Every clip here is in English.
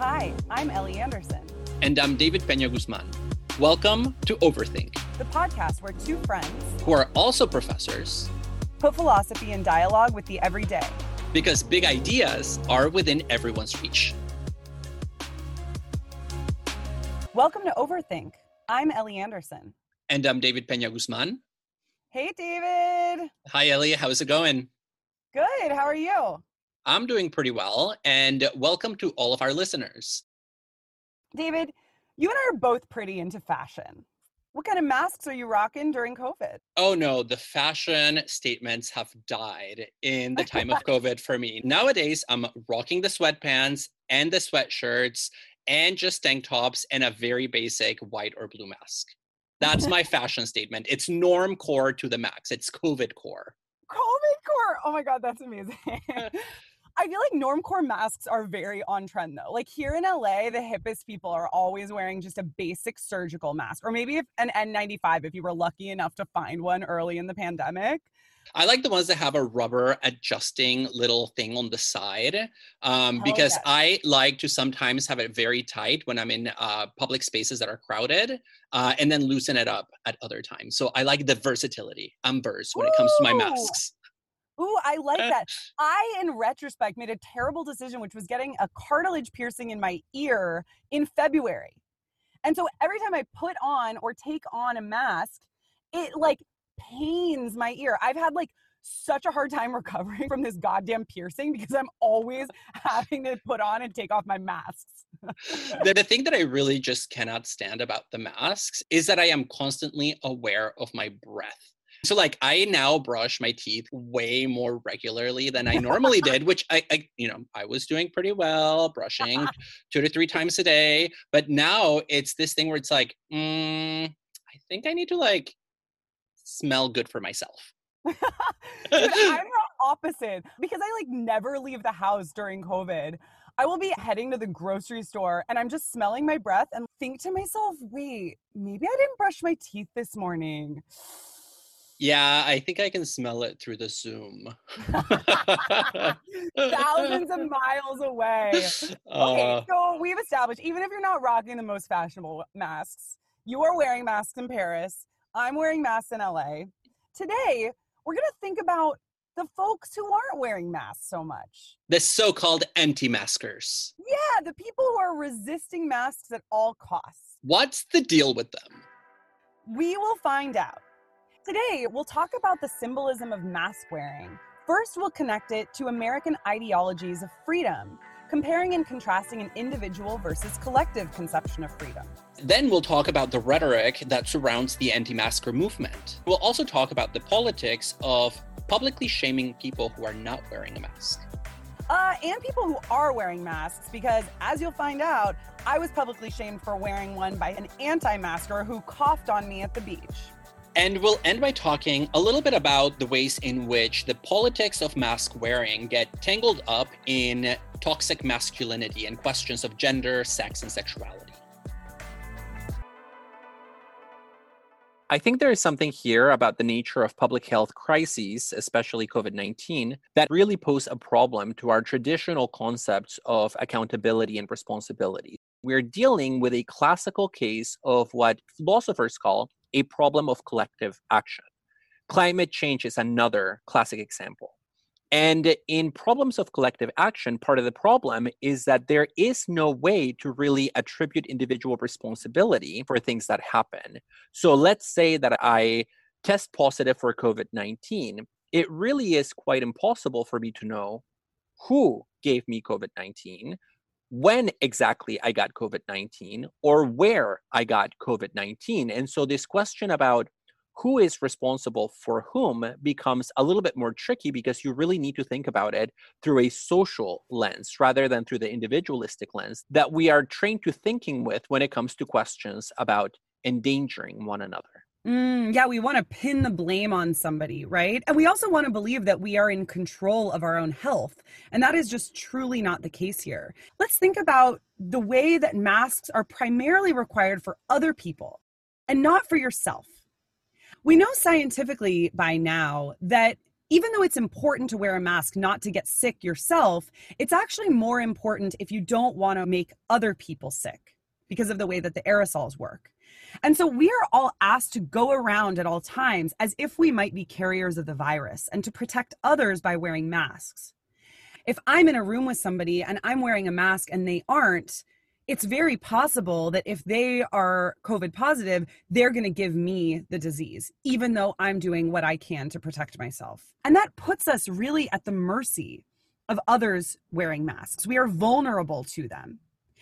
Hi, I'm Ellie Anderson. And I'm David Pena Guzman. Welcome to Overthink, the podcast where two friends, who are also professors, put philosophy in dialogue with the everyday. Because big ideas are within everyone's reach. Welcome to Overthink. I'm Ellie Anderson. And I'm David Pena Guzman. Hey, David. Hi, Ellie. How's it going? Good. How are you? I'm doing pretty well. And welcome to all of our listeners. David, you and I are both pretty into fashion. What kind of masks are you rocking during COVID? Oh no, the fashion statements have died in the time of COVID for me. Nowadays, I'm rocking the sweatpants and the sweatshirts and just tank tops and a very basic white or blue mask. That's my fashion statement. It's norm core to the max. It's COVID core. COVID core. Oh my God, that's amazing. I feel like normcore masks are very on trend though. Like here in LA, the hippest people are always wearing just a basic surgical mask, or maybe if an N95 if you were lucky enough to find one early in the pandemic. I like the ones that have a rubber adjusting little thing on the side um, because yes. I like to sometimes have it very tight when I'm in uh, public spaces that are crowded uh, and then loosen it up at other times. So I like the versatility. I'm verse when Ooh. it comes to my masks. Ooh, I like that. I, in retrospect, made a terrible decision, which was getting a cartilage piercing in my ear in February. And so every time I put on or take on a mask, it like pains my ear. I've had like such a hard time recovering from this goddamn piercing because I'm always having to put on and take off my masks. the, the thing that I really just cannot stand about the masks is that I am constantly aware of my breath. So like I now brush my teeth way more regularly than I normally did, which I, I, you know, I was doing pretty well, brushing two to three times a day. But now it's this thing where it's like, mm, I think I need to like smell good for myself. Dude, I'm the opposite because I like never leave the house during COVID. I will be heading to the grocery store and I'm just smelling my breath and think to myself, wait, maybe I didn't brush my teeth this morning. Yeah, I think I can smell it through the Zoom. Thousands of miles away. Okay, uh, so we've established even if you're not rocking the most fashionable masks, you are wearing masks in Paris. I'm wearing masks in LA. Today, we're going to think about the folks who aren't wearing masks so much. The so called anti maskers. Yeah, the people who are resisting masks at all costs. What's the deal with them? We will find out. Today, we'll talk about the symbolism of mask wearing. First, we'll connect it to American ideologies of freedom, comparing and contrasting an individual versus collective conception of freedom. Then we'll talk about the rhetoric that surrounds the anti masker movement. We'll also talk about the politics of publicly shaming people who are not wearing a mask. Uh, and people who are wearing masks, because as you'll find out, I was publicly shamed for wearing one by an anti masker who coughed on me at the beach. And we'll end by talking a little bit about the ways in which the politics of mask wearing get tangled up in toxic masculinity and questions of gender, sex, and sexuality. I think there is something here about the nature of public health crises, especially COVID 19, that really pose a problem to our traditional concepts of accountability and responsibility. We're dealing with a classical case of what philosophers call a problem of collective action. Climate change is another classic example. And in problems of collective action, part of the problem is that there is no way to really attribute individual responsibility for things that happen. So let's say that I test positive for COVID 19. It really is quite impossible for me to know who gave me COVID 19, when exactly I got COVID 19 or where I got COVID 19. And so this question about who is responsible for whom becomes a little bit more tricky because you really need to think about it through a social lens rather than through the individualistic lens that we are trained to thinking with when it comes to questions about endangering one another. Mm, yeah, we want to pin the blame on somebody, right? And we also want to believe that we are in control of our own health. And that is just truly not the case here. Let's think about the way that masks are primarily required for other people and not for yourself. We know scientifically by now that even though it's important to wear a mask not to get sick yourself, it's actually more important if you don't want to make other people sick because of the way that the aerosols work. And so we are all asked to go around at all times as if we might be carriers of the virus and to protect others by wearing masks. If I'm in a room with somebody and I'm wearing a mask and they aren't, it's very possible that if they are COVID positive, they're going to give me the disease, even though I'm doing what I can to protect myself. And that puts us really at the mercy of others wearing masks. We are vulnerable to them.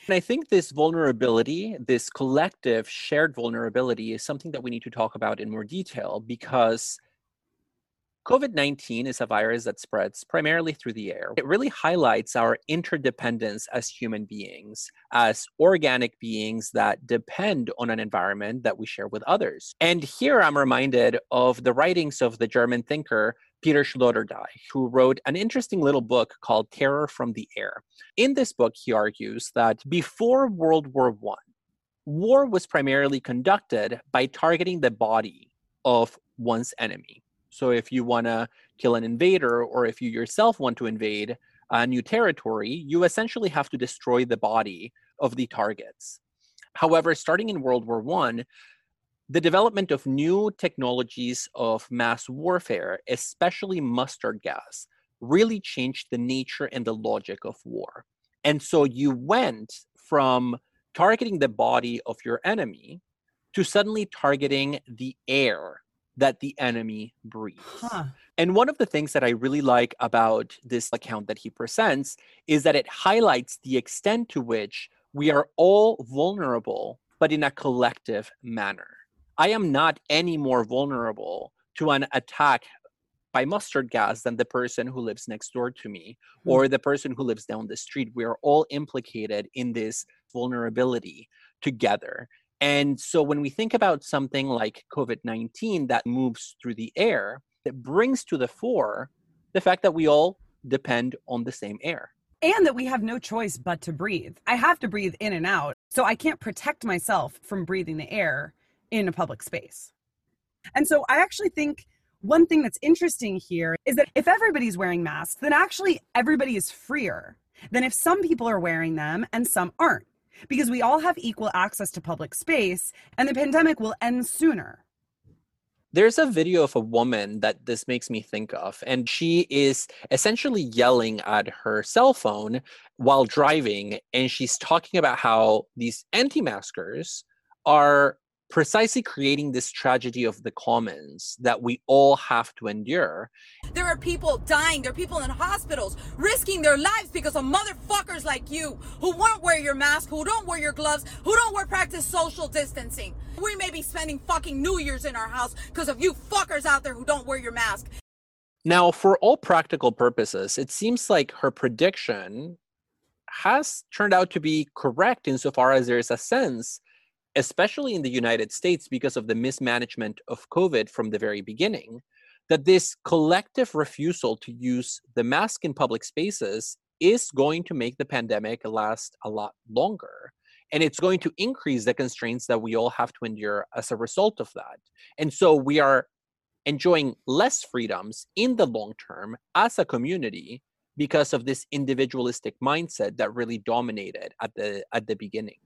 And I think this vulnerability, this collective shared vulnerability, is something that we need to talk about in more detail because COVID 19 is a virus that spreads primarily through the air. It really highlights our interdependence as human beings, as organic beings that depend on an environment that we share with others. And here I'm reminded of the writings of the German thinker Peter Sloterdijk, who wrote an interesting little book called Terror from the Air. In this book, he argues that before World War I, war was primarily conducted by targeting the body of one's enemy. So if you want to kill an invader or if you yourself want to invade a new territory, you essentially have to destroy the body of the targets. However, starting in World War I, the development of new technologies of mass warfare, especially mustard gas, really changed the nature and the logic of war. And so you went from targeting the body of your enemy to suddenly targeting the air that the enemy breathes. Huh. And one of the things that I really like about this account that he presents is that it highlights the extent to which we are all vulnerable, but in a collective manner. I am not any more vulnerable to an attack by mustard gas than the person who lives next door to me hmm. or the person who lives down the street. We are all implicated in this vulnerability together. And so when we think about something like COVID 19 that moves through the air, it brings to the fore the fact that we all depend on the same air. And that we have no choice but to breathe. I have to breathe in and out. So I can't protect myself from breathing the air in a public space. And so I actually think one thing that's interesting here is that if everybody's wearing masks, then actually everybody is freer than if some people are wearing them and some aren't because we all have equal access to public space and the pandemic will end sooner. There's a video of a woman that this makes me think of, and she is essentially yelling at her cell phone while driving, and she's talking about how these anti maskers are precisely creating this tragedy of the commons that we all have to endure. There are people dying, there are people in hospitals risking their lives because of motherfuckers like you who won't wear your mask, who don't wear your gloves, who don't wear practice social distancing. We may be spending fucking New Year's in our house because of you fuckers out there who don't wear your mask. Now, for all practical purposes, it seems like her prediction has turned out to be correct insofar as there is a sense especially in the United States because of the mismanagement of COVID from the very beginning, that this collective refusal to use the mask in public spaces is going to make the pandemic last a lot longer. And it's going to increase the constraints that we all have to endure as a result of that. And so we are enjoying less freedoms in the long term as a community because of this individualistic mindset that really dominated at the at the beginning.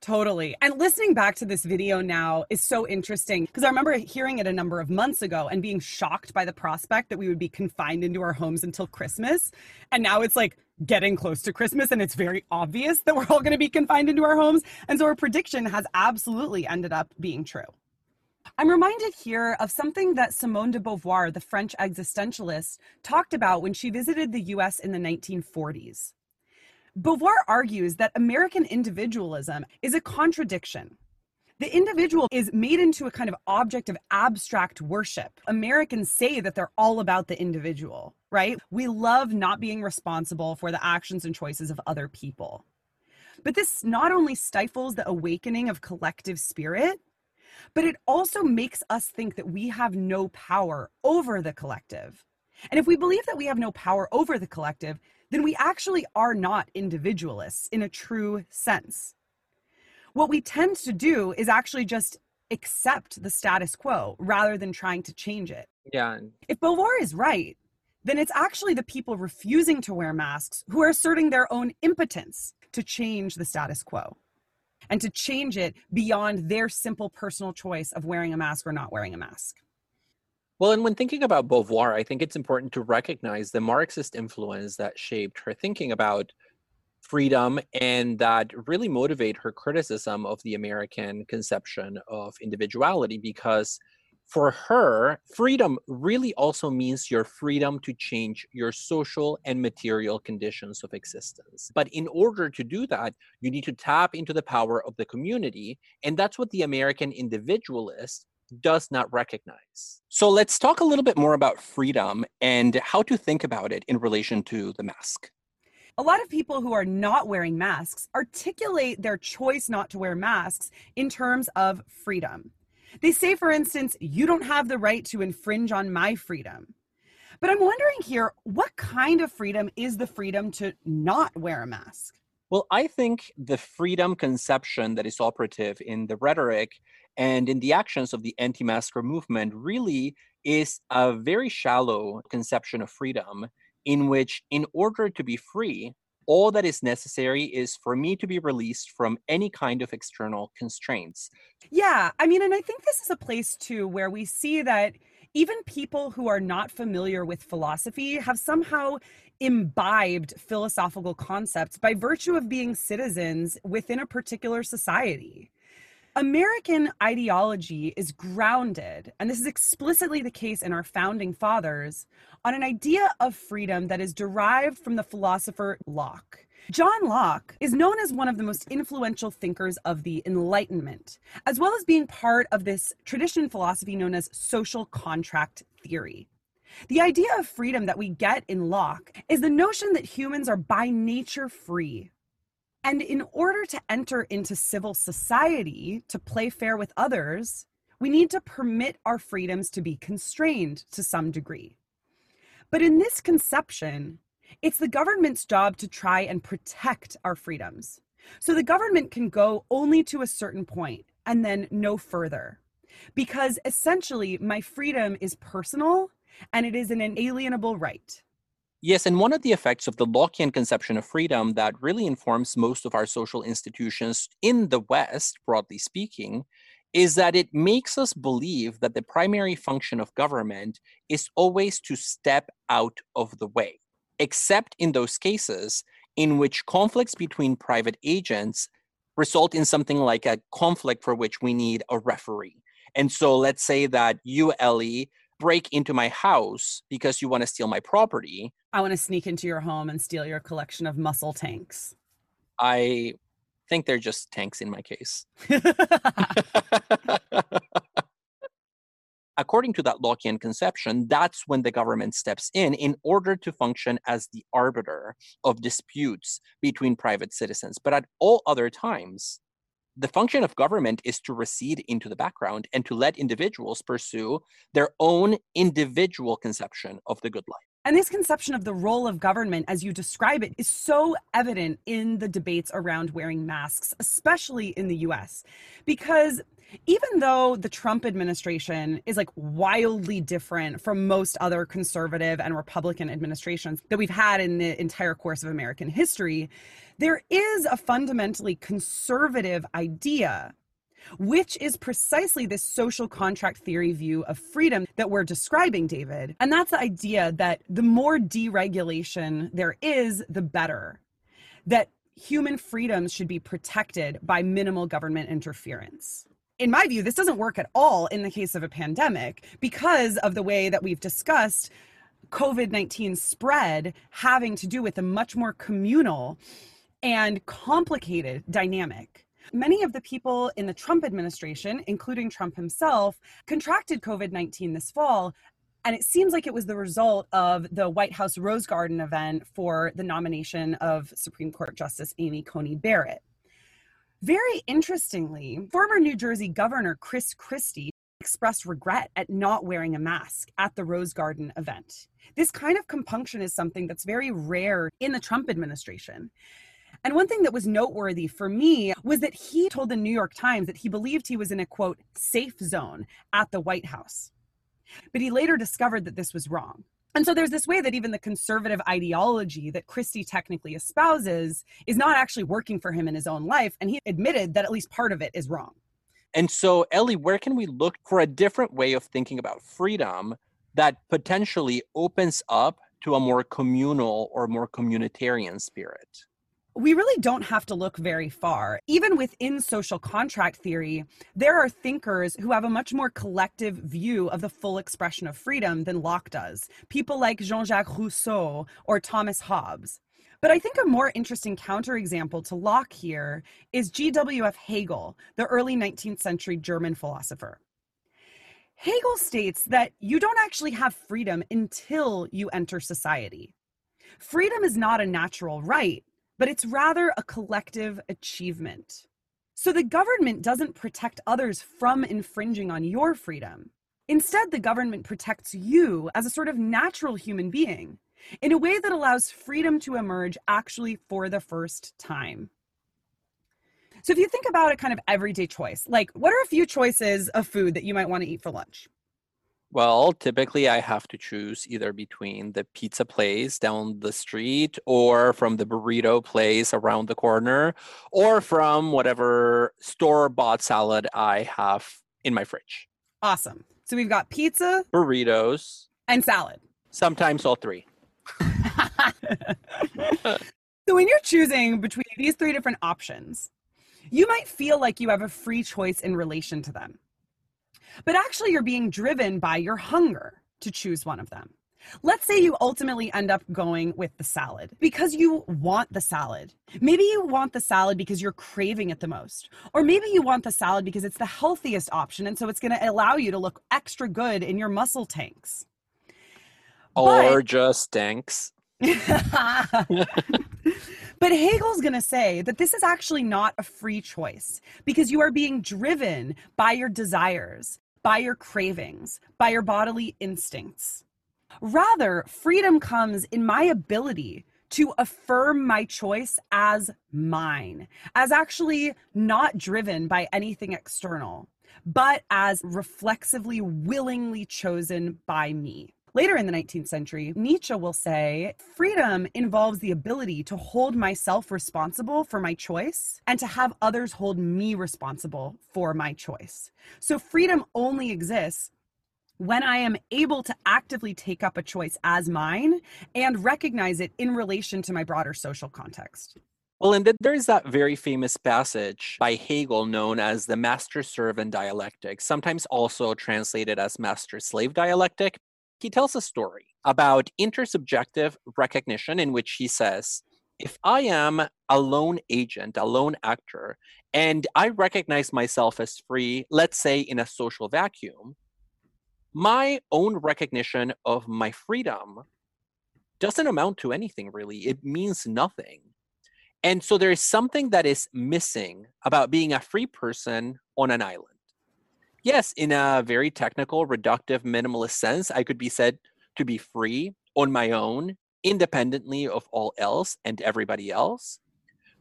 Totally. And listening back to this video now is so interesting because I remember hearing it a number of months ago and being shocked by the prospect that we would be confined into our homes until Christmas. And now it's like getting close to Christmas and it's very obvious that we're all going to be confined into our homes. And so our prediction has absolutely ended up being true. I'm reminded here of something that Simone de Beauvoir, the French existentialist, talked about when she visited the US in the 1940s. Beauvoir argues that American individualism is a contradiction. The individual is made into a kind of object of abstract worship. Americans say that they're all about the individual, right? We love not being responsible for the actions and choices of other people. But this not only stifles the awakening of collective spirit, but it also makes us think that we have no power over the collective. And if we believe that we have no power over the collective, then we actually are not individualists in a true sense. What we tend to do is actually just accept the status quo rather than trying to change it. Yeah. If Beauvoir is right, then it's actually the people refusing to wear masks who are asserting their own impotence to change the status quo and to change it beyond their simple personal choice of wearing a mask or not wearing a mask. Well, and when thinking about Beauvoir, I think it's important to recognize the Marxist influence that shaped her thinking about freedom and that really motivate her criticism of the American conception of individuality because for her, freedom really also means your freedom to change your social and material conditions of existence. But in order to do that, you need to tap into the power of the community. And that's what the American individualist does not recognize. So let's talk a little bit more about freedom and how to think about it in relation to the mask. A lot of people who are not wearing masks articulate their choice not to wear masks in terms of freedom. They say, for instance, you don't have the right to infringe on my freedom. But I'm wondering here, what kind of freedom is the freedom to not wear a mask? Well, I think the freedom conception that is operative in the rhetoric and in the actions of the anti masker movement really is a very shallow conception of freedom, in which, in order to be free, all that is necessary is for me to be released from any kind of external constraints. Yeah, I mean, and I think this is a place too where we see that even people who are not familiar with philosophy have somehow imbibed philosophical concepts by virtue of being citizens within a particular society. American ideology is grounded, and this is explicitly the case in our founding fathers, on an idea of freedom that is derived from the philosopher Locke. John Locke is known as one of the most influential thinkers of the Enlightenment, as well as being part of this tradition philosophy known as social contract theory. The idea of freedom that we get in Locke is the notion that humans are by nature free, and in order to enter into civil society, to play fair with others, we need to permit our freedoms to be constrained to some degree. But in this conception, it's the government's job to try and protect our freedoms. So the government can go only to a certain point and then no further. Because essentially, my freedom is personal and it is an inalienable right. Yes, and one of the effects of the Lockean conception of freedom that really informs most of our social institutions in the West, broadly speaking, is that it makes us believe that the primary function of government is always to step out of the way, except in those cases in which conflicts between private agents result in something like a conflict for which we need a referee. And so let's say that you, Ellie, break into my house because you want to steal my property. I want to sneak into your home and steal your collection of muscle tanks. I think they're just tanks in my case. According to that Lockean conception, that's when the government steps in in order to function as the arbiter of disputes between private citizens. But at all other times, the function of government is to recede into the background and to let individuals pursue their own individual conception of the good life. And this conception of the role of government, as you describe it, is so evident in the debates around wearing masks, especially in the US. Because even though the Trump administration is like wildly different from most other conservative and Republican administrations that we've had in the entire course of American history, there is a fundamentally conservative idea which is precisely this social contract theory view of freedom that we're describing, David. And that's the idea that the more deregulation there is, the better. That human freedoms should be protected by minimal government interference. In my view, this doesn't work at all in the case of a pandemic because of the way that we've discussed COVID 19 spread having to do with a much more communal and complicated dynamic. Many of the people in the Trump administration, including Trump himself, contracted COVID 19 this fall. And it seems like it was the result of the White House Rose Garden event for the nomination of Supreme Court Justice Amy Coney Barrett. Very interestingly, former New Jersey Governor Chris Christie expressed regret at not wearing a mask at the Rose Garden event. This kind of compunction is something that's very rare in the Trump administration. And one thing that was noteworthy for me was that he told the New York Times that he believed he was in a quote, safe zone at the White House. But he later discovered that this was wrong. And so there's this way that even the conservative ideology that Christie technically espouses is not actually working for him in his own life. And he admitted that at least part of it is wrong. And so, Ellie, where can we look for a different way of thinking about freedom that potentially opens up to a more communal or more communitarian spirit? We really don't have to look very far. Even within social contract theory, there are thinkers who have a much more collective view of the full expression of freedom than Locke does. People like Jean Jacques Rousseau or Thomas Hobbes. But I think a more interesting counterexample to Locke here is G.W.F. Hegel, the early 19th century German philosopher. Hegel states that you don't actually have freedom until you enter society. Freedom is not a natural right, but it's rather a collective achievement. So the government doesn't protect others from infringing on your freedom. Instead, the government protects you as a sort of natural human being in a way that allows freedom to emerge actually for the first time. So, if you think about a kind of everyday choice, like what are a few choices of food that you might want to eat for lunch? Well, typically I have to choose either between the pizza place down the street or from the burrito place around the corner or from whatever store bought salad I have in my fridge. Awesome. So we've got pizza, burritos, and salad. Sometimes all three. so when you're choosing between these three different options, you might feel like you have a free choice in relation to them. But actually, you're being driven by your hunger to choose one of them. Let's say you ultimately end up going with the salad because you want the salad. Maybe you want the salad because you're craving it the most. Or maybe you want the salad because it's the healthiest option and so it's going to allow you to look extra good in your muscle tanks. Or but, just tanks. but Hegel's going to say that this is actually not a free choice because you are being driven by your desires, by your cravings, by your bodily instincts. Rather, freedom comes in my ability to affirm my choice as mine, as actually not driven by anything external, but as reflexively, willingly chosen by me. Later in the 19th century, Nietzsche will say freedom involves the ability to hold myself responsible for my choice and to have others hold me responsible for my choice. So freedom only exists when I am able to actively take up a choice as mine and recognize it in relation to my broader social context. Well, and there's that very famous passage by Hegel known as the master servant dialectic, sometimes also translated as master slave dialectic, he tells a story about intersubjective recognition in which he says, if I am a lone agent, a lone actor, and I recognize myself as free, let's say in a social vacuum, my own recognition of my freedom doesn't amount to anything really. It means nothing. And so there is something that is missing about being a free person on an island. Yes, in a very technical, reductive, minimalist sense, I could be said to be free on my own, independently of all else and everybody else.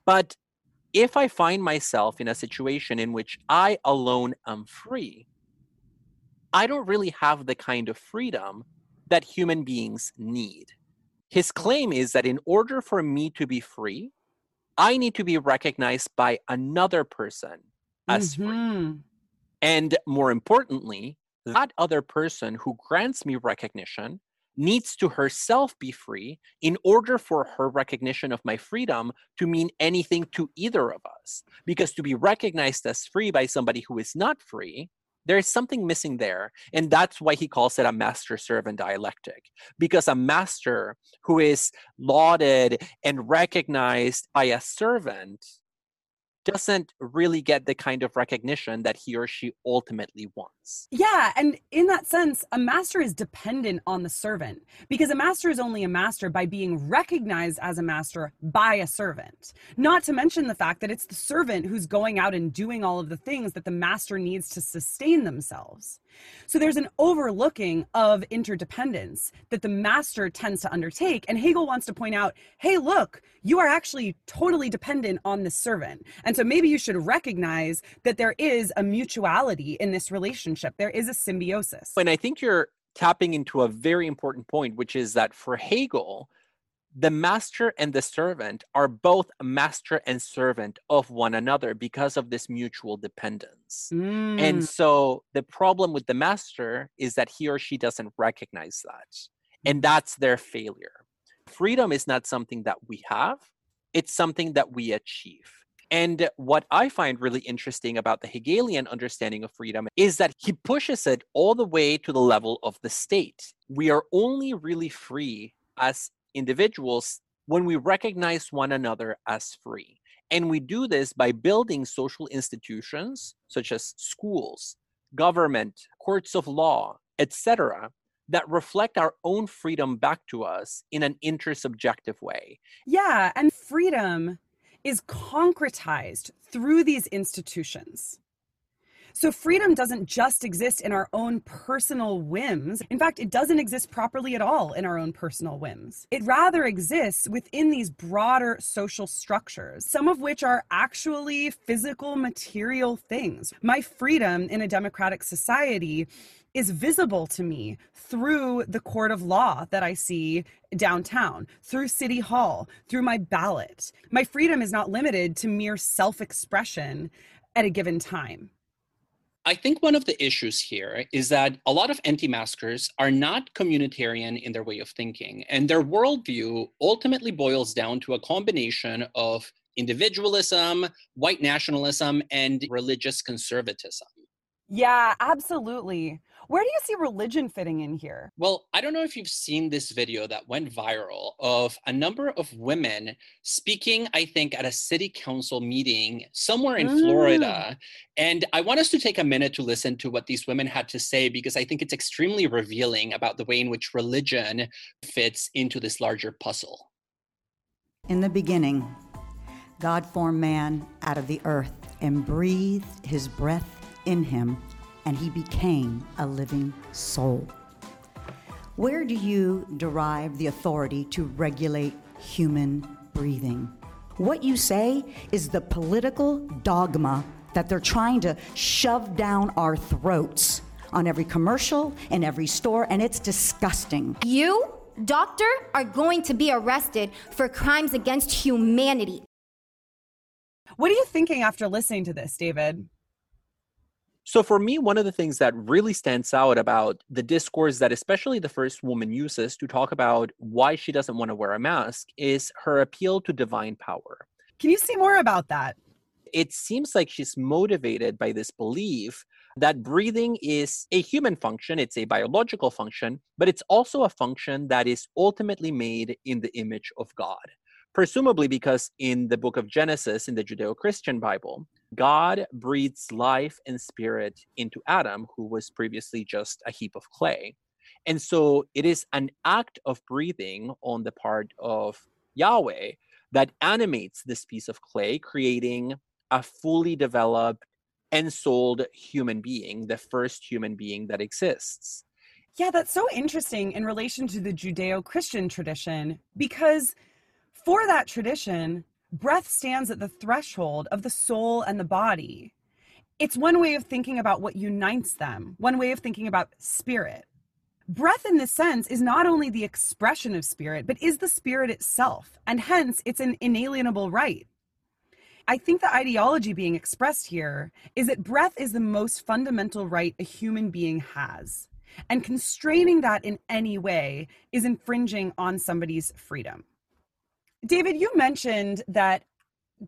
But if I find myself in a situation in which I alone am free, I don't really have the kind of freedom that human beings need. His claim is that in order for me to be free, I need to be recognized by another person as mm-hmm. free. And more importantly, that other person who grants me recognition needs to herself be free in order for her recognition of my freedom to mean anything to either of us. Because to be recognized as free by somebody who is not free, there is something missing there. And that's why he calls it a master servant dialectic. Because a master who is lauded and recognized by a servant doesn't really get the kind of recognition that he or she ultimately wants. Yeah, and in that sense, a master is dependent on the servant because a master is only a master by being recognized as a master by a servant. Not to mention the fact that it's the servant who's going out and doing all of the things that the master needs to sustain themselves. So there's an overlooking of interdependence that the master tends to undertake. And Hegel wants to point out hey, look, you are actually totally dependent on the servant. And so maybe you should recognize that there is a mutuality in this relationship, there is a symbiosis. And I think you're tapping into a very important point, which is that for Hegel, the master and the servant are both master and servant of one another because of this mutual dependence. Mm. And so the problem with the master is that he or she doesn't recognize that. And that's their failure. Freedom is not something that we have, it's something that we achieve. And what I find really interesting about the Hegelian understanding of freedom is that he pushes it all the way to the level of the state. We are only really free as individuals when we recognize one another as free. And we do this by building social institutions such as schools, government, courts of law, etc., that reflect our own freedom back to us in an intersubjective way. Yeah, and freedom is concretized through these institutions. So freedom doesn't just exist in our own personal whims. In fact, it doesn't exist properly at all in our own personal whims. It rather exists within these broader social structures, some of which are actually physical, material things. My freedom in a democratic society is visible to me through the court of law that I see downtown, through City Hall, through my ballot. My freedom is not limited to mere self expression at a given time. I think one of the issues here is that a lot of anti maskers are not communitarian in their way of thinking, and their worldview ultimately boils down to a combination of individualism, white nationalism, and religious conservatism. Yeah, absolutely. Where do you see religion fitting in here? Well, I don't know if you've seen this video that went viral of a number of women speaking, I think, at a city council meeting somewhere in mm. Florida. And I want us to take a minute to listen to what these women had to say because I think it's extremely revealing about the way in which religion fits into this larger puzzle. In the beginning, God formed man out of the earth and breathed his breath in him and he became a living soul. Where do you derive the authority to regulate human breathing? What you say is the political dogma that they're trying to shove down our throats on every commercial in every store, and it's disgusting. You, doctor, are going to be arrested for crimes against humanity. What are you thinking after listening to this, David? So for me, one of the things that really stands out about the discourse that especially the first woman uses to talk about why she doesn't want to wear a mask is her appeal to divine power. Can you say more about that? It seems like she's motivated by this belief that breathing is a human function, it's a biological function, but it's also a function that is ultimately made in the image of God. Presumably because in the book of Genesis, in the Judeo Christian Bible, God breathes life and spirit into Adam, who was previously just a heap of clay. And so it is an act of breathing on the part of Yahweh that animates this piece of clay, creating a fully developed, and ensouled human being, the first human being that exists. Yeah, that's so interesting in relation to the Judeo Christian tradition because for that tradition, breath stands at the threshold of the soul and the body. It's one way of thinking about what unites them, one way of thinking about spirit. Breath, in this sense, is not only the expression of spirit, but is the spirit itself, and hence it's an inalienable right. I think the ideology being expressed here is that breath is the most fundamental right a human being has. And constraining that in any way is infringing on somebody's freedom. David, you mentioned that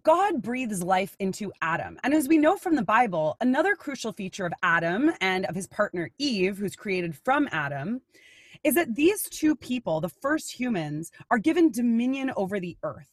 God breathes life into Adam. And as we know from the Bible, another crucial feature of Adam and of his partner Eve, who's created from Adam, is that these two people, the first humans, are given dominion over the earth.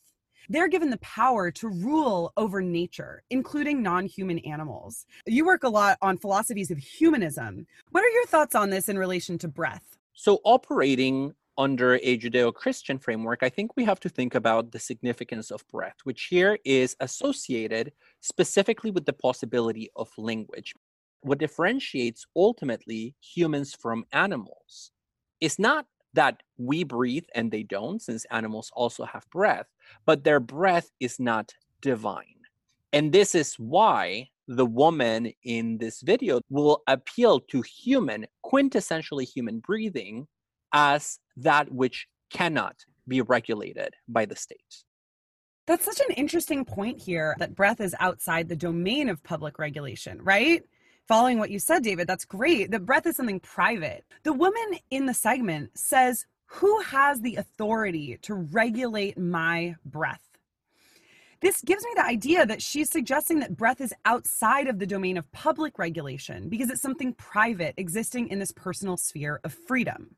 They're given the power to rule over nature, including non human animals. You work a lot on philosophies of humanism. What are your thoughts on this in relation to breath? So, operating under a Judeo Christian framework, I think we have to think about the significance of breath, which here is associated specifically with the possibility of language. What differentiates ultimately humans from animals is not that we breathe and they don't, since animals also have breath, but their breath is not divine. And this is why the woman in this video will appeal to human, quintessentially human breathing as that which cannot be regulated by the state. That's such an interesting point here that breath is outside the domain of public regulation, right? Following what you said, David, that's great. The breath is something private. The woman in the segment says, Who has the authority to regulate my breath? This gives me the idea that she's suggesting that breath is outside of the domain of public regulation because it's something private existing in this personal sphere of freedom.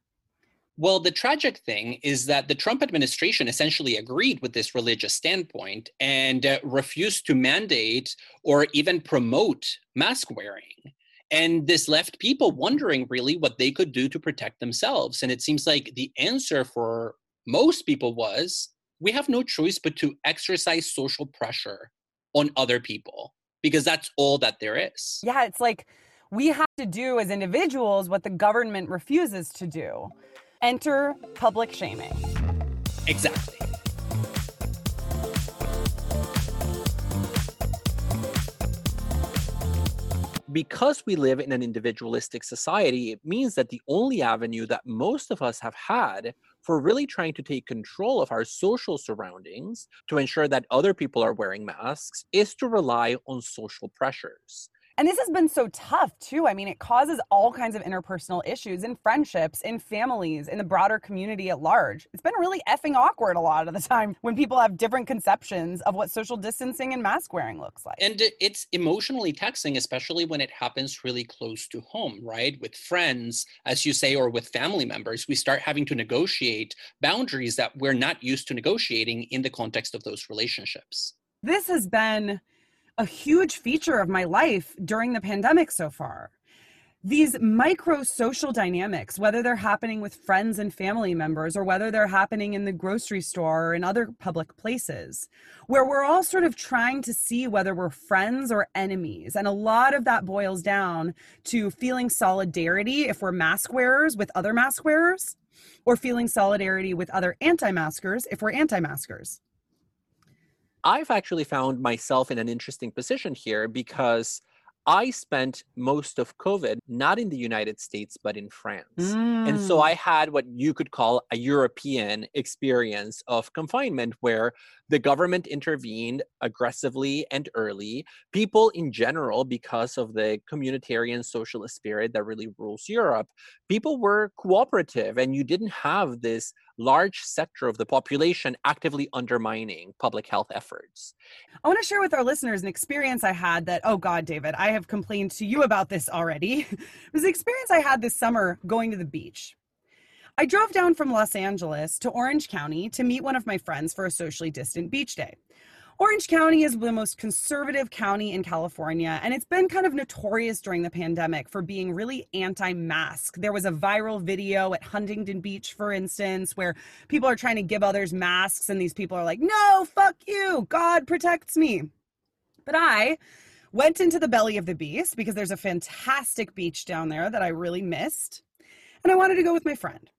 Well, the tragic thing is that the Trump administration essentially agreed with this religious standpoint and uh, refused to mandate or even promote mask wearing. And this left people wondering really what they could do to protect themselves. And it seems like the answer for most people was we have no choice but to exercise social pressure on other people because that's all that there is. Yeah, it's like we have to do as individuals what the government refuses to do. Enter public shaming. Exactly. because we live in an individualistic society, it means that the only avenue that most of us have had for really trying to take control of our social surroundings to ensure that other people are wearing masks is to rely on social pressures. And this has been so tough too. I mean, it causes all kinds of interpersonal issues in friendships, in families, in the broader community at large. It's been really effing awkward a lot of the time when people have different conceptions of what social distancing and mask wearing looks like. And it's emotionally taxing, especially when it happens really close to home, right? With friends, as you say, or with family members, we start having to negotiate boundaries that we're not used to negotiating in the context of those relationships. This has been a huge feature of my life during the pandemic so far. These micro social dynamics, whether they're happening with friends and family members or whether they're happening in the grocery store or in other public places, where we're all sort of trying to see whether we're friends or enemies. And a lot of that boils down to feeling solidarity if we're mask wearers with other mask wearers, or feeling solidarity with other anti maskers if we're anti maskers. I've actually found myself in an interesting position here because I spent most of COVID not in the United States, but in France. Mm. And so mm. I had what you could call a European experience of confinement where the government intervened aggressively and early. People in general, because of the communitarian socialist spirit that really rules Europe, people were cooperative and you didn't have this large sector of the population actively undermining public health efforts. I want to share with our listeners an experience I had that, oh God, David, I have complained to you about this already. it was an experience I had this summer going to the beach. I drove down from Los Angeles to Orange County to meet one of my friends for a socially distant beach day. Orange County is the most conservative county in California, and it's been kind of notorious during the pandemic for being really anti mask. There was a viral video at Huntington Beach, for instance, where people are trying to give others masks, and these people are like, no, fuck you, God protects me. But I went into the belly of the beast because there's a fantastic beach down there that I really missed, and I wanted to go with my friend.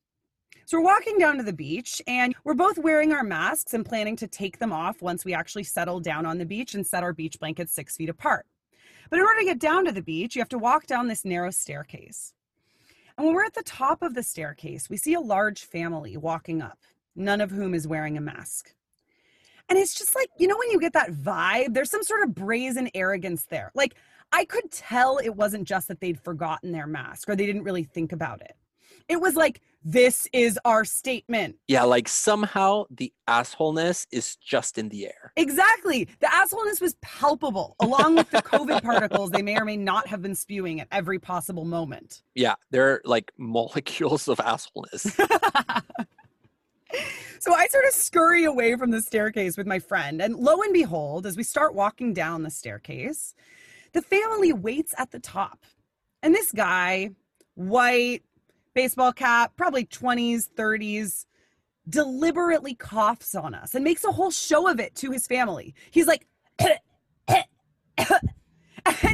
So we're walking down to the beach and we're both wearing our masks and planning to take them off once we actually settle down on the beach and set our beach blankets six feet apart. But in order to get down to the beach, you have to walk down this narrow staircase. And when we're at the top of the staircase, we see a large family walking up, none of whom is wearing a mask. And it's just like, you know, when you get that vibe, there's some sort of brazen arrogance there. Like, I could tell it wasn't just that they'd forgotten their mask or they didn't really think about it. It was like, this is our statement. Yeah, like somehow the assholeness is just in the air. Exactly. The assholeness was palpable, along with the COVID particles they may or may not have been spewing at every possible moment. Yeah, they're like molecules of assholeness. so I sort of scurry away from the staircase with my friend. And lo and behold, as we start walking down the staircase, the family waits at the top. And this guy, white, baseball cap, probably 20s, 30s, deliberately coughs on us and makes a whole show of it to his family. He's like, and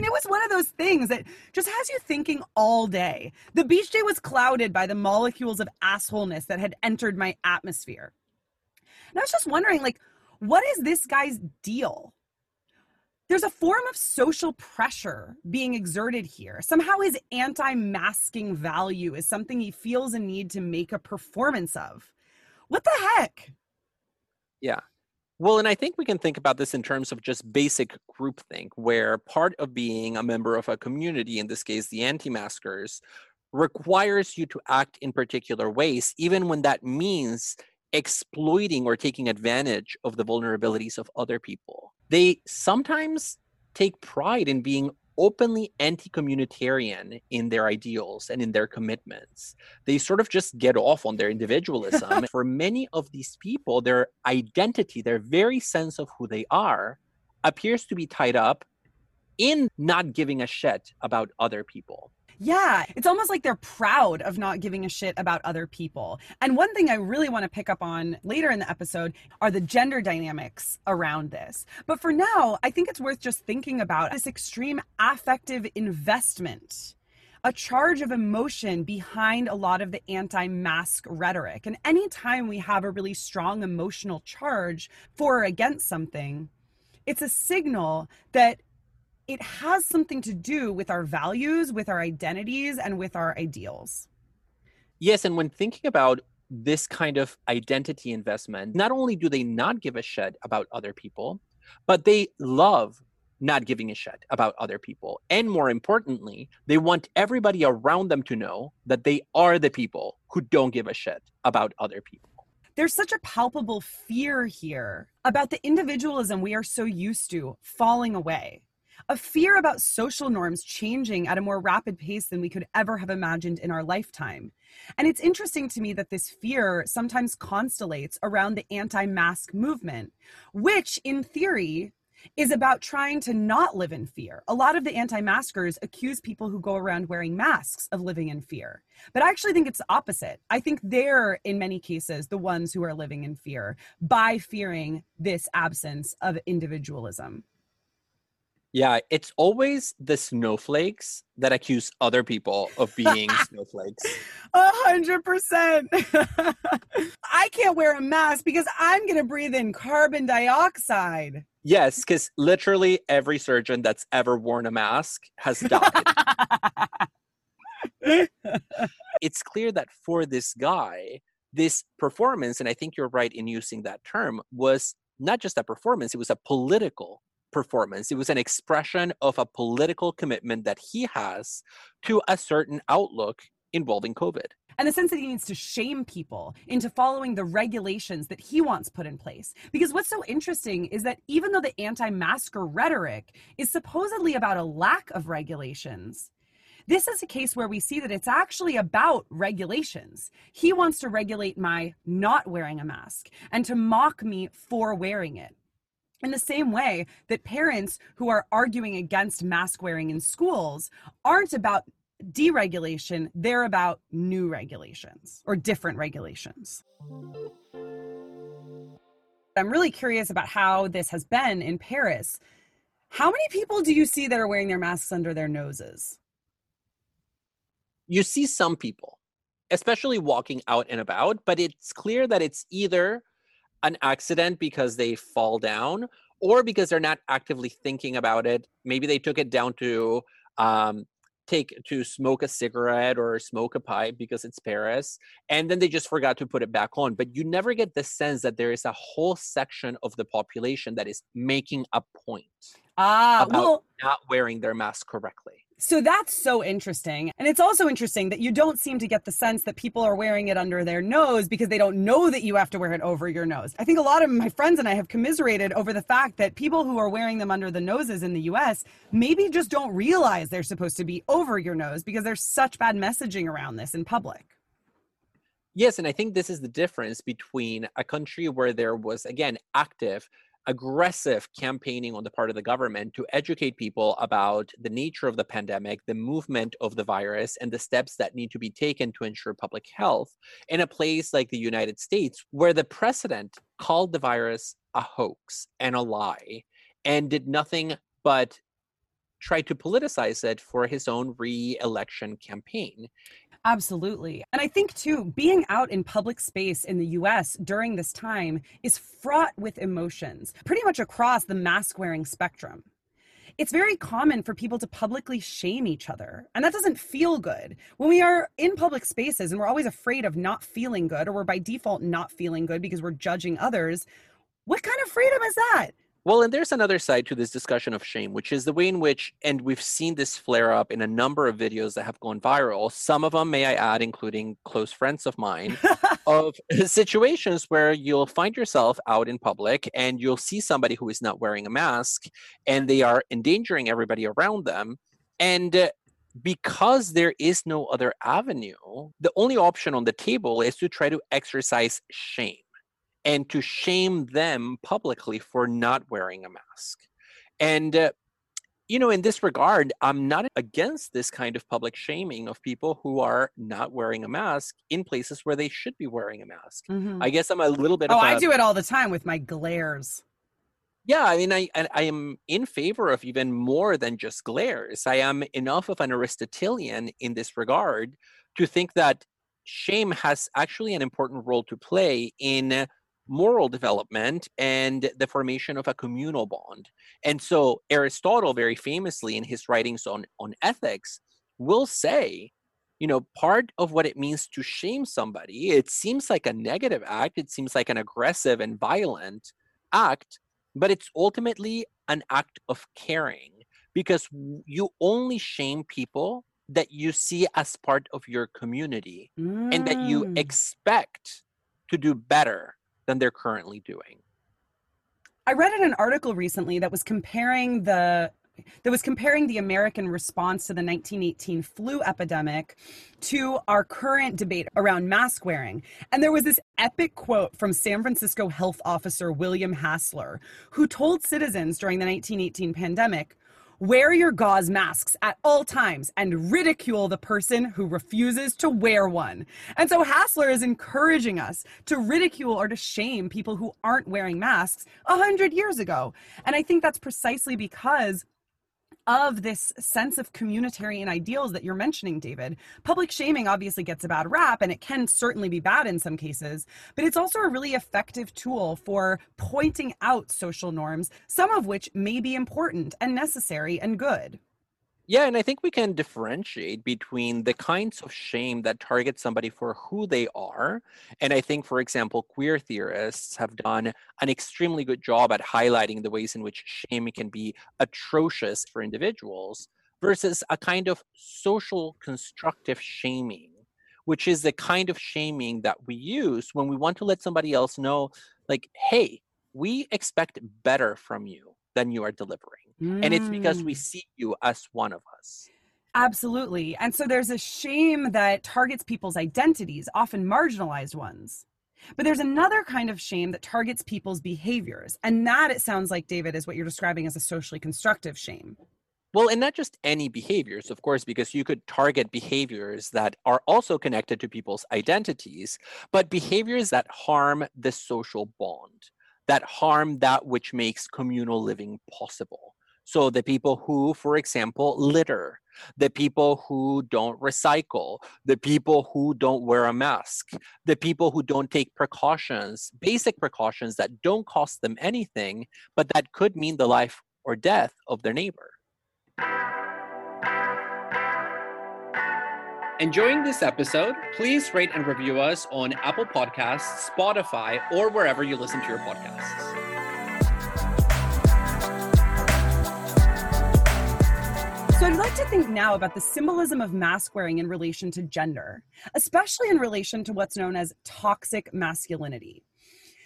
it was one of those things that just has you thinking all day. The beach day was clouded by the molecules of assholeness that had entered my atmosphere. And I was just wondering, like, what is this guy's deal? There's a form of social pressure being exerted here. Somehow his anti masking value is something he feels a need to make a performance of. What the heck? Yeah. Well, and I think we can think about this in terms of just basic groupthink, where part of being a member of a community, in this case, the anti maskers, requires you to act in particular ways, even when that means exploiting or taking advantage of the vulnerabilities of other people. They sometimes take pride in being openly anti communitarian in their ideals and in their commitments. They sort of just get off on their individualism. For many of these people, their identity, their very sense of who they are, appears to be tied up in not giving a shit about other people. Yeah, it's almost like they're proud of not giving a shit about other people. And one thing I really want to pick up on later in the episode are the gender dynamics around this. But for now, I think it's worth just thinking about this extreme affective investment a charge of emotion behind a lot of the anti mask rhetoric. And anytime we have a really strong emotional charge for or against something, it's a signal that it has something to do with our values, with our identities, and with our ideals. Yes. And when thinking about this kind of identity investment, not only do they not give a shit about other people, but they love not giving a shit about other people. And more importantly, they want everybody around them to know that they are the people who don't give a shit about other people. There's such a palpable fear here about the individualism we are so used to falling away a fear about social norms changing at a more rapid pace than we could ever have imagined in our lifetime. And it's interesting to me that this fear sometimes constellates around the anti mask movement, which in theory is about trying to not live in fear. A lot of the anti maskers accuse people who go around wearing masks of living in fear. But I actually think it's the opposite. I think they're, in many cases, the ones who are living in fear by fearing this absence of individualism. Yeah, it's always the snowflakes that accuse other people of being snowflakes. A hundred percent. I can't wear a mask because I'm gonna breathe in carbon dioxide. Yes, because literally every surgeon that's ever worn a mask has died. it's clear that for this guy, this performance, and I think you're right in using that term, was not just a performance, it was a political performance. It was an expression of a political commitment that he has to a certain outlook involving COVID. And the sense that he needs to shame people into following the regulations that he wants put in place. Because what's so interesting is that even though the anti masker rhetoric is supposedly about a lack of regulations, this is a case where we see that it's actually about regulations. He wants to regulate my not wearing a mask and to mock me for wearing it in the same way that parents who are arguing against mask wearing in schools aren't about deregulation, they're about new regulations or different regulations. I'm really curious about how this has been in Paris. How many people do you see that are wearing their masks under their noses? You see some people, especially walking out and about, but it's clear that it's either an accident because they fall down or because they're not actively thinking about it. Maybe they took it down to um, take to smoke a cigarette or smoke a pipe because it's Paris, and then they just forgot to put it back on. But you never get the sense that there is a whole section of the population that is making a point ah, about well, not wearing their mask correctly. So that's so interesting. And it's also interesting that you don't seem to get the sense that people are wearing it under their nose because they don't know that you have to wear it over your nose. I think a lot of my friends and I have commiserated over the fact that people who are wearing them under the noses in the US maybe just don't realize they're supposed to be over your nose because there's such bad messaging around this in public. Yes, and I think this is the difference between a country where there was, again, active aggressive campaigning on the part of the government to educate people about the nature of the pandemic, the movement of the virus, and the steps that need to be taken to ensure public health in a place like the United States, where the president called the virus a hoax and a lie and did nothing but try to politicize it for his own re election campaign. Absolutely. And I think, too, being out in public space in the US during this time is fraught with emotions, pretty much across the mask wearing spectrum. it's very common for people to publicly shame each other. And that doesn't feel good. When we are in public spaces and we're always afraid of not feeling good, or we're by default not feeling good because we're judging others, what kind of freedom is that? Well, and there's another side to this discussion of shame, which is the way in which, and we've seen this flare up in a number of videos that have gone viral. Some of them, may I add, including close friends of mine, of situations where you'll find yourself out in public and you'll see somebody who is not wearing a mask and they are endangering everybody around them. And uh, because there is no other avenue, the only option on the table is to try to exercise shame and to shame them publicly for not wearing a mask. And, uh, you know, in this regard, I'm not against this kind of public shaming of people who are not wearing a mask in places where they should be wearing a mask. Mm-hmm. I guess I'm a little bit. Oh, I do it all the time with my glares. Yeah, I mean, I I am in favor of even more than just glares. I am enough of an Aristotelian in this regard to think that shame has actually an important role to play in moral development and the formation of a communal bond. And so Aristotle, very famously in his writings on, on ethics, will say, you know, part of what it means to shame somebody, it seems like a negative act, it seems like an aggressive and violent act, but it's ultimately an act of caring because you only shame people that you see as part of your community mm. and that you mm. expect to do better than they're currently doing. I read in an article recently that was comparing the that was comparing the American response to the 1918 flu epidemic to our current debate around mask wearing. And there was this epic quote from San Francisco health officer William Hassler, who told citizens during the 1918 pandemic, Wear your gauze masks at all times and ridicule the person who refuses to wear one. And so Hassler is encouraging us to ridicule or to shame people who aren't wearing masks a hundred years ago. And I think that's precisely because of this sense of communitarian ideals that you're mentioning, David. Public shaming obviously gets a bad rap, and it can certainly be bad in some cases, but it's also a really effective tool for pointing out social norms, some of which may be important and necessary and good. Yeah, and I think we can differentiate between the kinds of shame that target somebody for who they are. And I think, for example, queer theorists have done an extremely good job at highlighting the ways in which shame can be atrocious for individuals versus a kind of social constructive shaming, which is the kind of shaming that we use when we want to let somebody else know, like, hey, we expect better from you than you are delivering. Mm. And it's because we mm. see you as one of us. Absolutely. And so there's a shame that targets people's identities, often marginalized ones. But there's another kind of shame that targets people's behaviors. And that, it sounds like, David, is what you're describing as a socially constructive shame. Well, and not just any behaviors, of course, because you could target behaviors that are also connected to people's identities, but behaviors that harm the social bond, that harm that which makes communal living possible. So the people who, for example, litter, the people who don't recycle, the people who don't wear a mask, the people who don't take precautions, basic precautions that don't cost them anything, but that could mean the life or death of their neighbor. Enjoying this episode? Please rate and review us on Apple Podcasts, Spotify, or wherever you listen to your podcasts. To think now about the symbolism of mask wearing in relation to gender, especially in relation to what's known as toxic masculinity.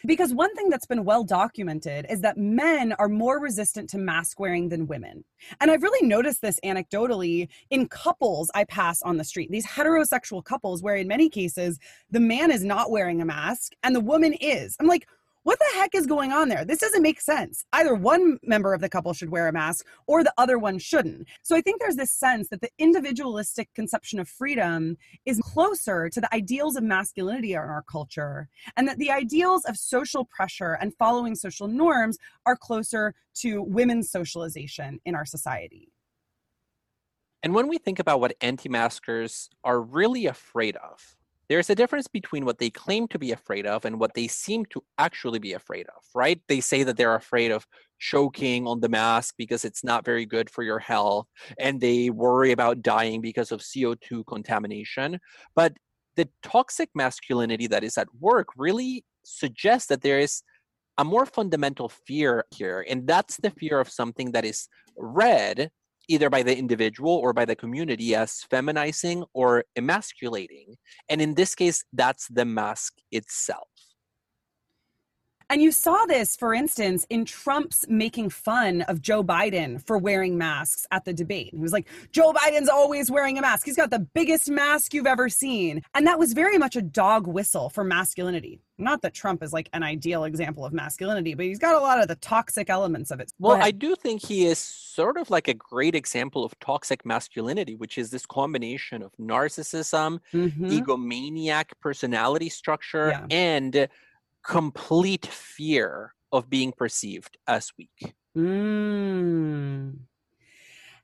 Because one thing that's been well documented is that men are more resistant to mask wearing than women. And I've really noticed this anecdotally in couples I pass on the street, these heterosexual couples where in many cases the man is not wearing a mask and the woman is. I'm like, what the heck is going on there? This doesn't make sense. Either one member of the couple should wear a mask or the other one shouldn't. So I think there's this sense that the individualistic conception of freedom is closer to the ideals of masculinity in our culture, and that the ideals of social pressure and following social norms are closer to women's socialization in our society. And when we think about what anti maskers are really afraid of, there's a difference between what they claim to be afraid of and what they seem to actually be afraid of, right? They say that they're afraid of choking on the mask because it's not very good for your health and they worry about dying because of CO2 contamination. But the toxic masculinity that is at work really suggests that there is a more fundamental fear here, and that's the fear of something that is read either by the individual or by the community as feminizing or emasculating. And in this case, that's the mask itself. And you saw this, for instance, in Trump's making fun of Joe Biden for wearing masks at the debate. He was like, Joe Biden's always wearing a mask. He's got the biggest mask you've ever seen. And that was very much a dog whistle for masculinity. Not that Trump is like an ideal example of masculinity, but he's got a lot of the toxic elements of it. Well, I do think he is sort of like a great example of toxic masculinity, which is this combination of narcissism, mm-hmm. egomaniac personality structure, yeah. and complete fear of being perceived as weak. Mm.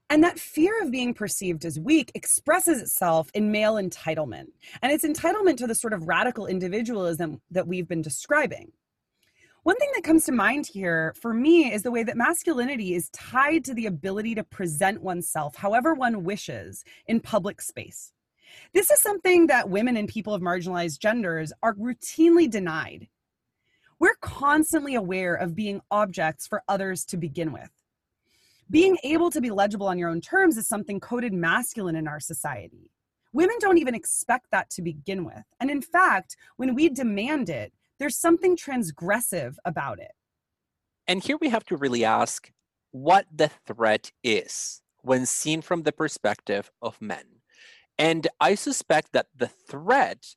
And that fear of being perceived as weak expresses itself in male entitlement. And it's entitlement to the sort of radical individualism that we've been describing. One thing that comes to mind here for me is the way that masculinity is tied to the ability to present oneself however one wishes in public space. This is something that women and people of marginalized genders are routinely denied we're constantly aware of being objects for others to begin with. Being able to be legible on your own terms is something coded masculine in our society. Women don't even expect that to begin with. And in fact, when we demand it, there's something transgressive about it. And here we have to really ask what the threat is when seen from the perspective of men. And I suspect that the threat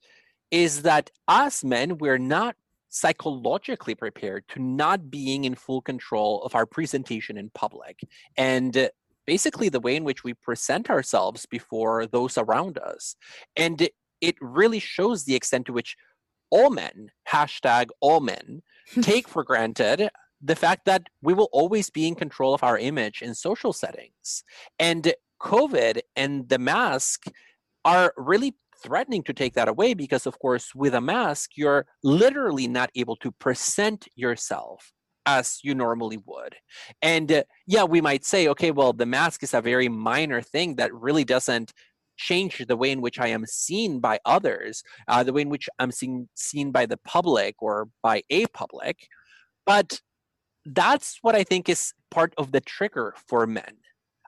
is that as men, we're not psychologically prepared to not being in full control of our presentation in public. And uh, basically the way in which we present ourselves before those around us. And it really shows the extent to which all men hashtag all men take for granted the fact that we will always be in control of our image in social settings. And covid and the mask are really threatening to take that away because, of course, with a mask, you're literally not able to present yourself as you normally would. And uh, yeah, we might say, okay, well, the mask is a very minor thing that really doesn't change the way in which I am seen by others, uh, the way in which I'm seen seen by the public or by a public. But that's what I think is part of the trigger for men.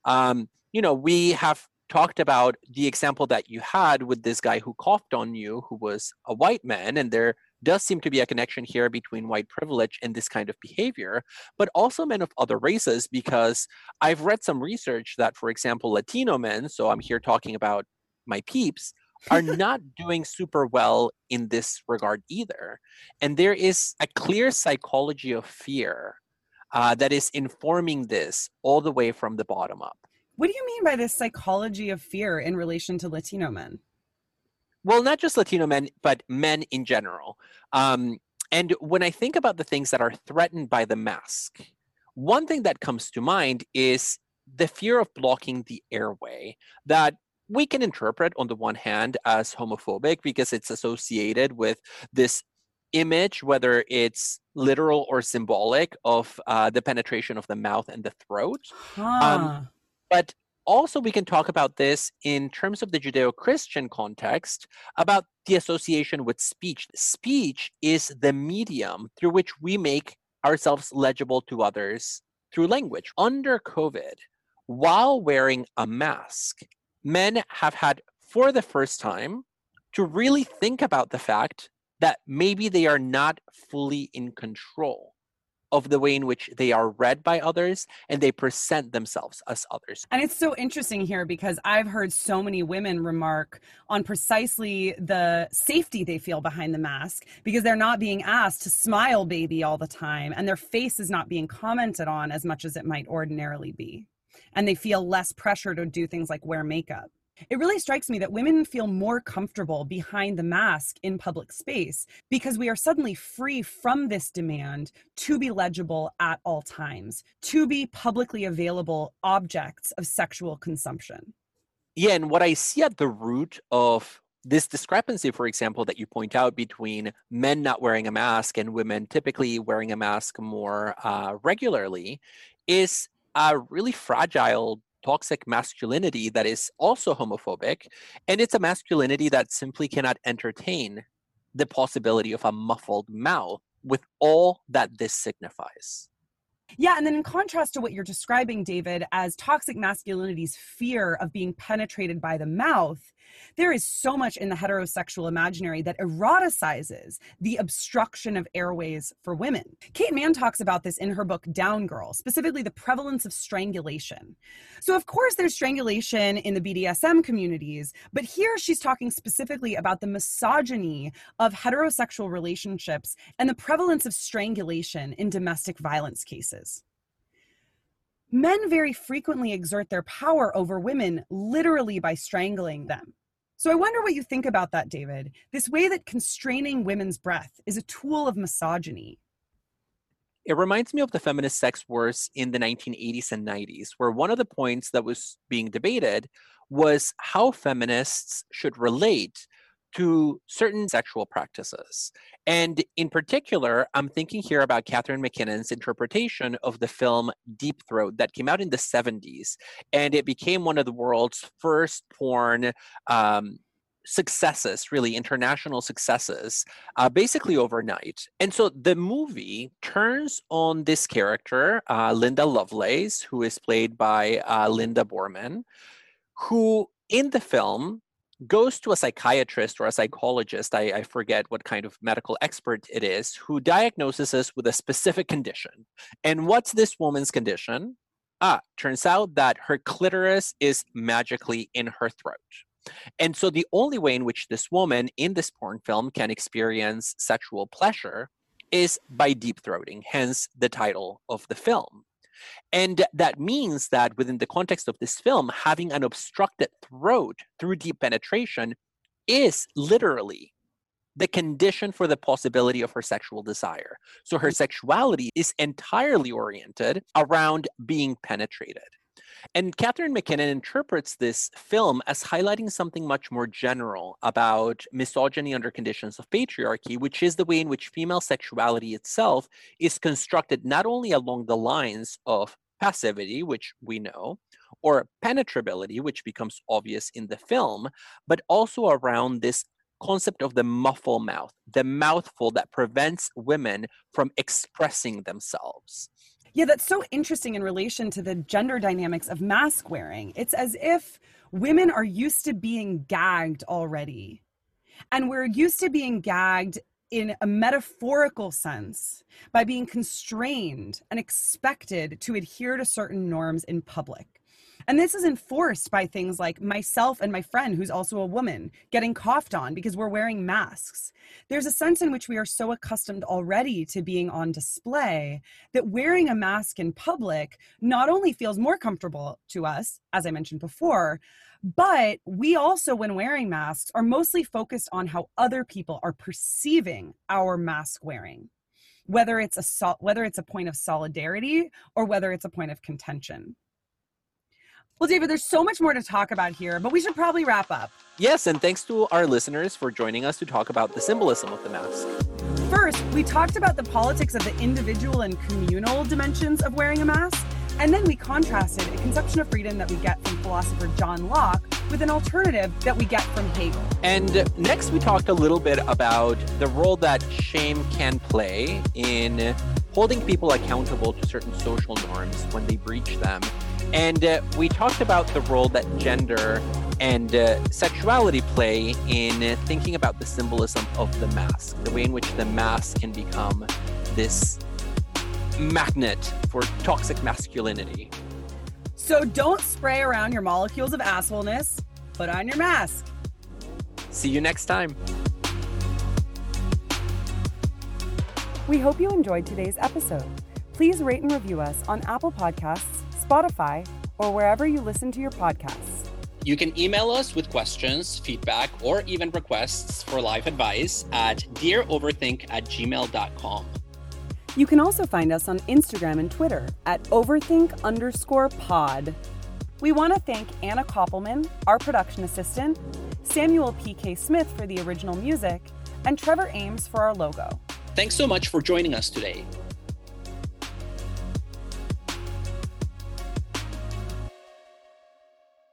Um, you know, we have talked about the example that you had with this guy who coughed on you, who was a white man, and there does seem to be a connection here between white privilege and this kind of behavior, but also men of other races, because I've read some research that, for example, Latino men, so I'm here talking about my peeps, are not doing super well in this regard either. And there is a clear psychology of fear uh, that is informing this all the way from the bottom up. What do you mean by this psychology of fear in relation to Latino men? Well, not just Latino men, but men in general. Um, and when I think about the things that are threatened by the mask, one thing that comes to mind is the fear of blocking the airway that we can interpret on the one hand as homophobic because it's associated with this image, whether it's literal or symbolic, of uh, the penetration of the mouth and the throat. Um, huh. Um, but also, we can talk about this in terms of the Judeo Christian context about the association with speech. Speech is the medium through which we make ourselves legible to others through language. Under COVID, while wearing a mask, men have had, for the first time, to really think about the fact that maybe they are not fully in control of the way in which they are read by others and they present themselves as others. And it's so interesting here because I've heard so many women remark on precisely the safety they feel behind the mask because they're not being asked to smile baby all the time and their face is not being commented on as much as it might ordinarily be. And they feel less pressure to do things like wear makeup. It really strikes me that women feel more comfortable behind the mask in public space because we are suddenly free from this demand to be legible at all times, to be publicly available objects of sexual consumption. Yeah, and what I see at the root of this discrepancy, for example, that you point out between men not wearing a mask and women typically wearing a mask more uh, regularly is a really fragile toxic masculinity that is also homophobic. And it's a masculinity that simply cannot entertain the possibility of a muffled mouth with all that this signifies. Yeah, and then in contrast to what you're describing, David, as toxic masculinity's fear of being penetrated by the mouth, there is so much in the heterosexual imaginary that eroticizes the obstruction of airways for women. Kate Manne talks about this in her book Down Girl, specifically the prevalence of strangulation. So, of course, there's strangulation in the BDSM communities, but here she's talking specifically about the misogyny of heterosexual relationships and the prevalence of strangulation in domestic violence cases men very frequently exert their power over women literally by strangling them. So I wonder what you think about that, David. This way that constraining women's breath is a tool of misogyny. It reminds me of the feminist sex wars in the 1980s and 90s, where one of the points that was being debated was how feminists should relate to certain sexual practices. And in particular, I'm thinking here about Catharine MacKinnon's interpretation of the film Deep Throat that came out in the 70s. And it became one of the world's first porn. Um, successes, really international successes, uh, basically overnight. And so the movie turns on this character, uh, Linda Lovelace, who is played by uh, Linda Boreman, who in the film goes to a psychiatrist or a psychologist, I, I, forget what kind of medical expert it is, who diagnoses us with a specific condition. And what's this woman's condition? Ah, turns out that her clitoris is magically in her throat. And so the only way in which this woman in this porn film can experience sexual pleasure is by deep throating, hence the title of the film. And that means that within the context of this film, having an obstructed throat through deep penetration is literally the condition for the possibility of her sexual desire. So her mm-hmm. sexuality is entirely oriented around being penetrated. And Catharine MacKinnon interprets this film as highlighting something much more general about misogyny under conditions of patriarchy, which is the way in which female sexuality itself is constructed not only along the lines of passivity, which we know, or penetrability, which becomes obvious in the film, but also around this concept of the muffle mouth, the mouthful that prevents women from expressing themselves. Yeah, that's so interesting in relation to the gender dynamics of mask wearing. It's as if women are used to being gagged already. And we're used to being gagged in a metaphorical sense by being constrained and expected to adhere to certain norms in public. And this is enforced by things like myself and my friend, who's also a woman, getting coughed on because we're wearing masks. There's a sense in which we are so accustomed already to being on display that wearing a mask in public not only feels more comfortable to us, as I mentioned before, but we also, when wearing masks, are mostly focused on how other people are perceiving our mask wearing whether it's a whether it's a point of solidarity or whether it's a point of contention. Well, David, there's so much more to talk about here, but we should probably wrap up. Yes, and thanks to our listeners for joining us to talk about the symbolism of the mask. First, we talked about the politics of the individual and communal dimensions of wearing a mask, and then we contrasted a conception of freedom that we get from philosopher John Locke with an alternative that we get from Hegel. And next, we talked a little bit about the role that shame can play in holding people accountable to certain social norms when they breach them and uh, we talked about the role that gender and uh, sexuality play in thinking about the symbolism of the mask, the way in which the mask can become this magnet for toxic masculinity. So don't spray around your molecules of assholeness. Put on your mask. See you next time. We hope you enjoyed today's episode. Please rate and review us on Apple Podcasts Spotify, or wherever you listen to your podcasts. You can email us with questions, feedback, or even requests for live advice at dearoverthink at gmail.com. You can also find us on Instagram and Twitter at overthink underscore pod. We want to thank Anna Koppelman, our production assistant, Samuel P.K. Smith for the original music, and Trevor Ames for our logo. Thanks so much for joining us today.